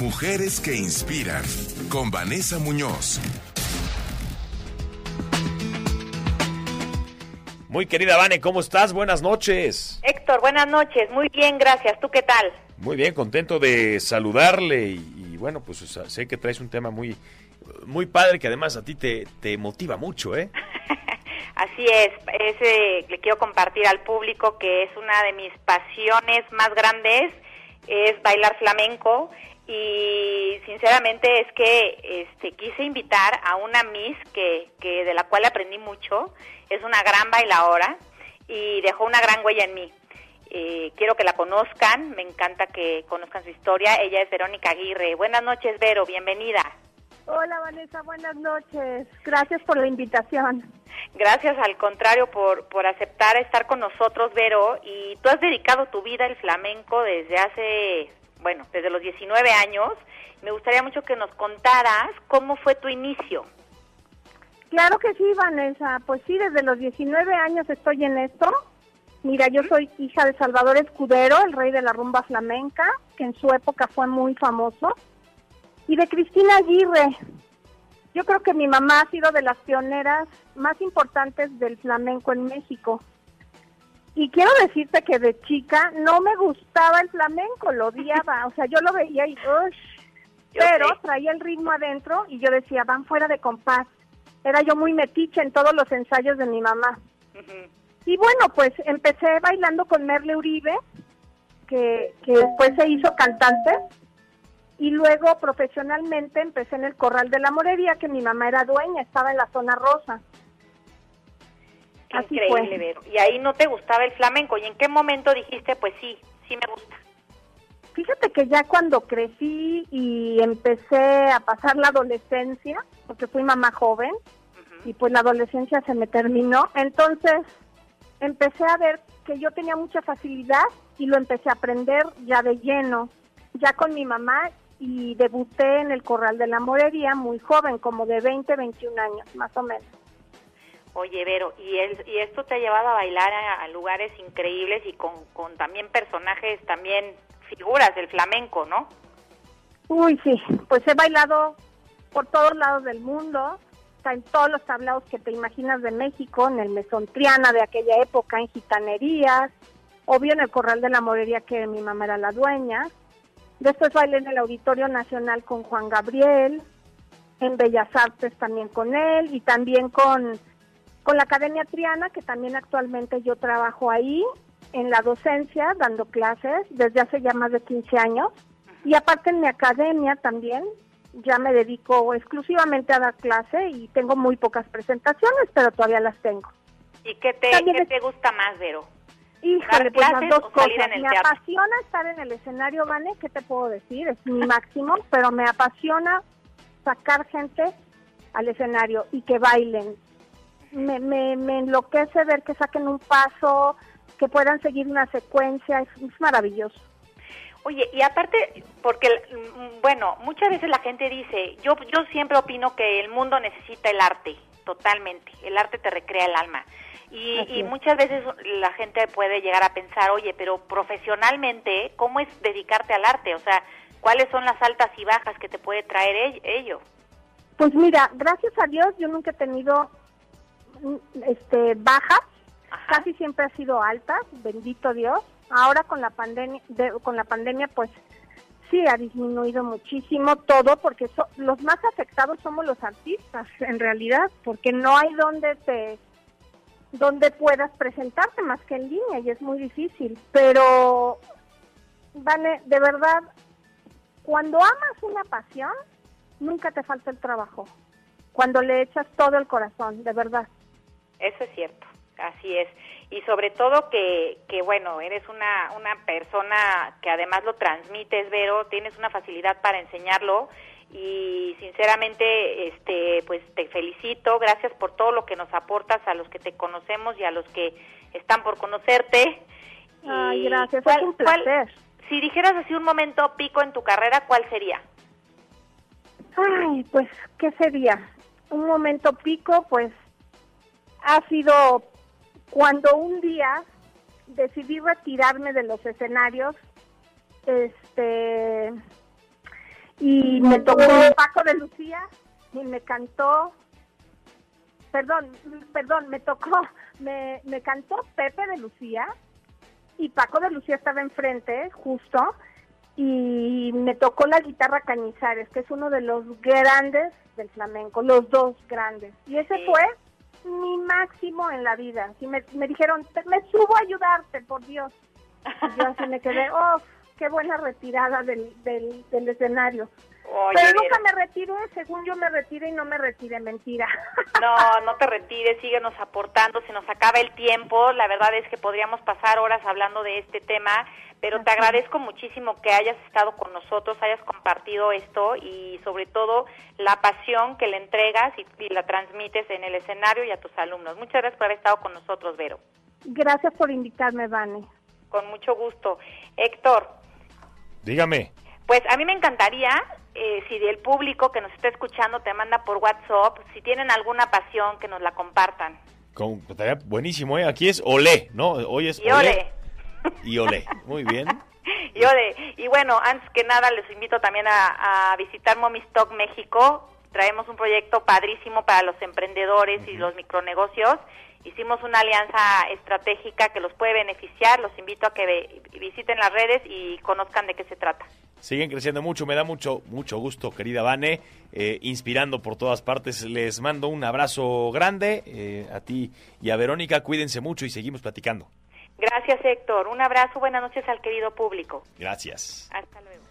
Mujeres que inspiran con Vanessa Muñoz. Muy querida Vane, ¿cómo estás? Buenas noches. Héctor, buenas noches. Muy bien, gracias. ¿Tú qué tal? Muy bien, contento de saludarle y, bueno, pues sé que traes un tema muy, muy padre que además a ti te, te motiva mucho, ¿eh? Así es, ese le quiero compartir al público que es una de mis pasiones más grandes, es bailar flamenco y sinceramente es que este quise invitar a una Miss que, que de la cual aprendí mucho, es una gran bailadora y dejó una gran huella en mí. Eh, quiero que la conozcan, me encanta que conozcan su historia. Ella es Verónica Aguirre. Buenas noches, Vero, bienvenida. Hola, Vanessa, buenas noches. Gracias por la invitación. Gracias, al contrario, por, por aceptar estar con nosotros, Vero. Y tú has dedicado tu vida al flamenco desde hace bueno, desde los 19 años. Me gustaría mucho que nos contaras cómo fue tu inicio. Claro que sí, Vanessa. Pues sí, desde los 19 años estoy en esto. Mira, yo soy hija de Salvador Escudero, el rey de la rumba flamenca, que en su época fue muy famoso, y de Cristina Aguirre. Yo creo que mi mamá ha sido de las pioneras más importantes del flamenco en México. Y quiero decirte que de chica no me gustaba el flamenco, lo odiaba, o sea, yo lo veía y, uff, pero traía el ritmo adentro y yo decía, van fuera de compás. Era yo muy metiche en todos los ensayos de mi mamá. Y bueno, pues empecé bailando con Merle Uribe, que, que después se hizo cantante, y luego profesionalmente empecé en el Corral de la Morería, que mi mamá era dueña, estaba en la zona rosa. Increíble, Y ahí no te gustaba el flamenco. ¿Y en qué momento dijiste, pues sí, sí me gusta? Fíjate que ya cuando crecí y empecé a pasar la adolescencia, porque fui mamá joven, y pues la adolescencia se me terminó, entonces empecé a ver que yo tenía mucha facilidad y lo empecé a aprender ya de lleno, ya con mi mamá y debuté en el Corral de la Morería muy joven, como de 20, 21 años más o menos. Oye, Vero, y, y esto te ha llevado a bailar a, lugares increíbles y con, también personajes, también figuras del flamenco, ¿no? Uy, sí, pues he bailado por todos lados del mundo, en todos los tablados que te imaginas de México, en el Mesón Triana de aquella época, en gitanerías, obvio en el Corral de la Morería que mi mamá era la dueña. Después bailé en el Auditorio Nacional con Juan Gabriel, en Bellas Artes también con él y también con con la Academia Triana, que también actualmente yo trabajo ahí en la docencia, dando clases desde hace ya más de 15 años. Y aparte en mi academia también, ya me dedico exclusivamente a dar clase y tengo muy pocas presentaciones, pero todavía las tengo. ¿Y qué te, te gusta más, Vero? Híjole, pues las dos cosas. me apasiona estar en el escenario, Vane, ¿qué te puedo decir? Es mi máximo, pero me apasiona sacar gente al escenario y que bailen me, me, me enloquece ver que saquen un paso, que puedan seguir una secuencia, es, maravilloso. Oye, y aparte, porque, mm, bueno, muchas veces la gente dice, yo, yo siempre opino que el mundo necesita el arte, totalmente, el arte te recrea el alma. Y, y, muchas veces la gente puede llegar a pensar, oye, pero profesionalmente, ¿cómo es dedicarte al arte? O sea, ¿cuáles son las altas y bajas que te puede traer ello? Pues mira, gracias a Dios yo nunca he tenido este, bajas, casi siempre ha sido altas, bendito Dios. Ahora con la pandemia, con la pandemia, pues sí ha disminuido muchísimo todo, porque los más afectados somos los artistas, en realidad, porque no hay donde te donde puedas presentarte más que en línea y es muy difícil. Pero, vale, de verdad, cuando amas una pasión, nunca te falta el trabajo. Cuando le echas todo el corazón, de verdad. Eso es cierto, así es. Y sobre todo que, que bueno, eres una, una persona que además lo transmites, Vero, tienes una facilidad para enseñarlo y sinceramente este pues te felicito, gracias por todo lo que nos aportas a los que te conocemos y a los que están por conocerte. Ay, gracias, es un placer. si dijeras así un momento pico en tu carrera, ¿cuál sería? Ay, pues, ¿qué sería? Un momento pico, pues, ha sido cuando un día decidí retirarme de los escenarios este y me tocó Paco de Lucía y me cantó, perdón, perdón, me tocó, me, me cantó Pepe de Lucía y Paco de Lucía estaba enfrente, justo, y me tocó la guitarra Cañizares, que es uno de los grandes del flamenco, los dos grandes. Y ese fue mi máximo en la vida. Y me, me dijeron, me subo a ayudarte, por Dios. Y yo así me quedé, oh, qué buena retirada del, del, del escenario. Pero nunca me retiré, según yo me retiré y no me retiré, mentira. No, no te retires, síguenos aportando, se nos acaba el tiempo, la verdad es que podríamos pasar horas hablando de este tema, pero te agradezco muchísimo que hayas estado con nosotros, hayas compartido esto y sobre todo la pasión que le entregas y, y la transmites en el escenario y a tus alumnos. Muchas gracias por haber estado con nosotros, Vero. Gracias por invitarme, Vane. Con mucho gusto. Héctor. Dígame. Pues a mí me encantaría eh, si el público que nos está escuchando te manda por WhatsApp, si tienen alguna pasión, que nos la compartan. Con, buenísimo, ¿eh? Aquí es Olé, ¿no? Hoy es y Olé. Y Olé, muy bien. y Olé. Y bueno, antes que nada les invito también a, a visitar Momistock México. Traemos un proyecto padrísimo para los emprendedores y los micronegocios. Hicimos una alianza estratégica que los puede beneficiar. Los invito a que visiten las redes y conozcan de qué se trata siguen creciendo mucho. Me da mucho, mucho gusto, querida Vane, eh, inspirando por todas partes. Les mando un abrazo grande eh, a ti y a Verónica. Cuídense mucho y seguimos platicando. Gracias, Héctor. Un abrazo. Buenas noches al querido público. Gracias. Hasta luego.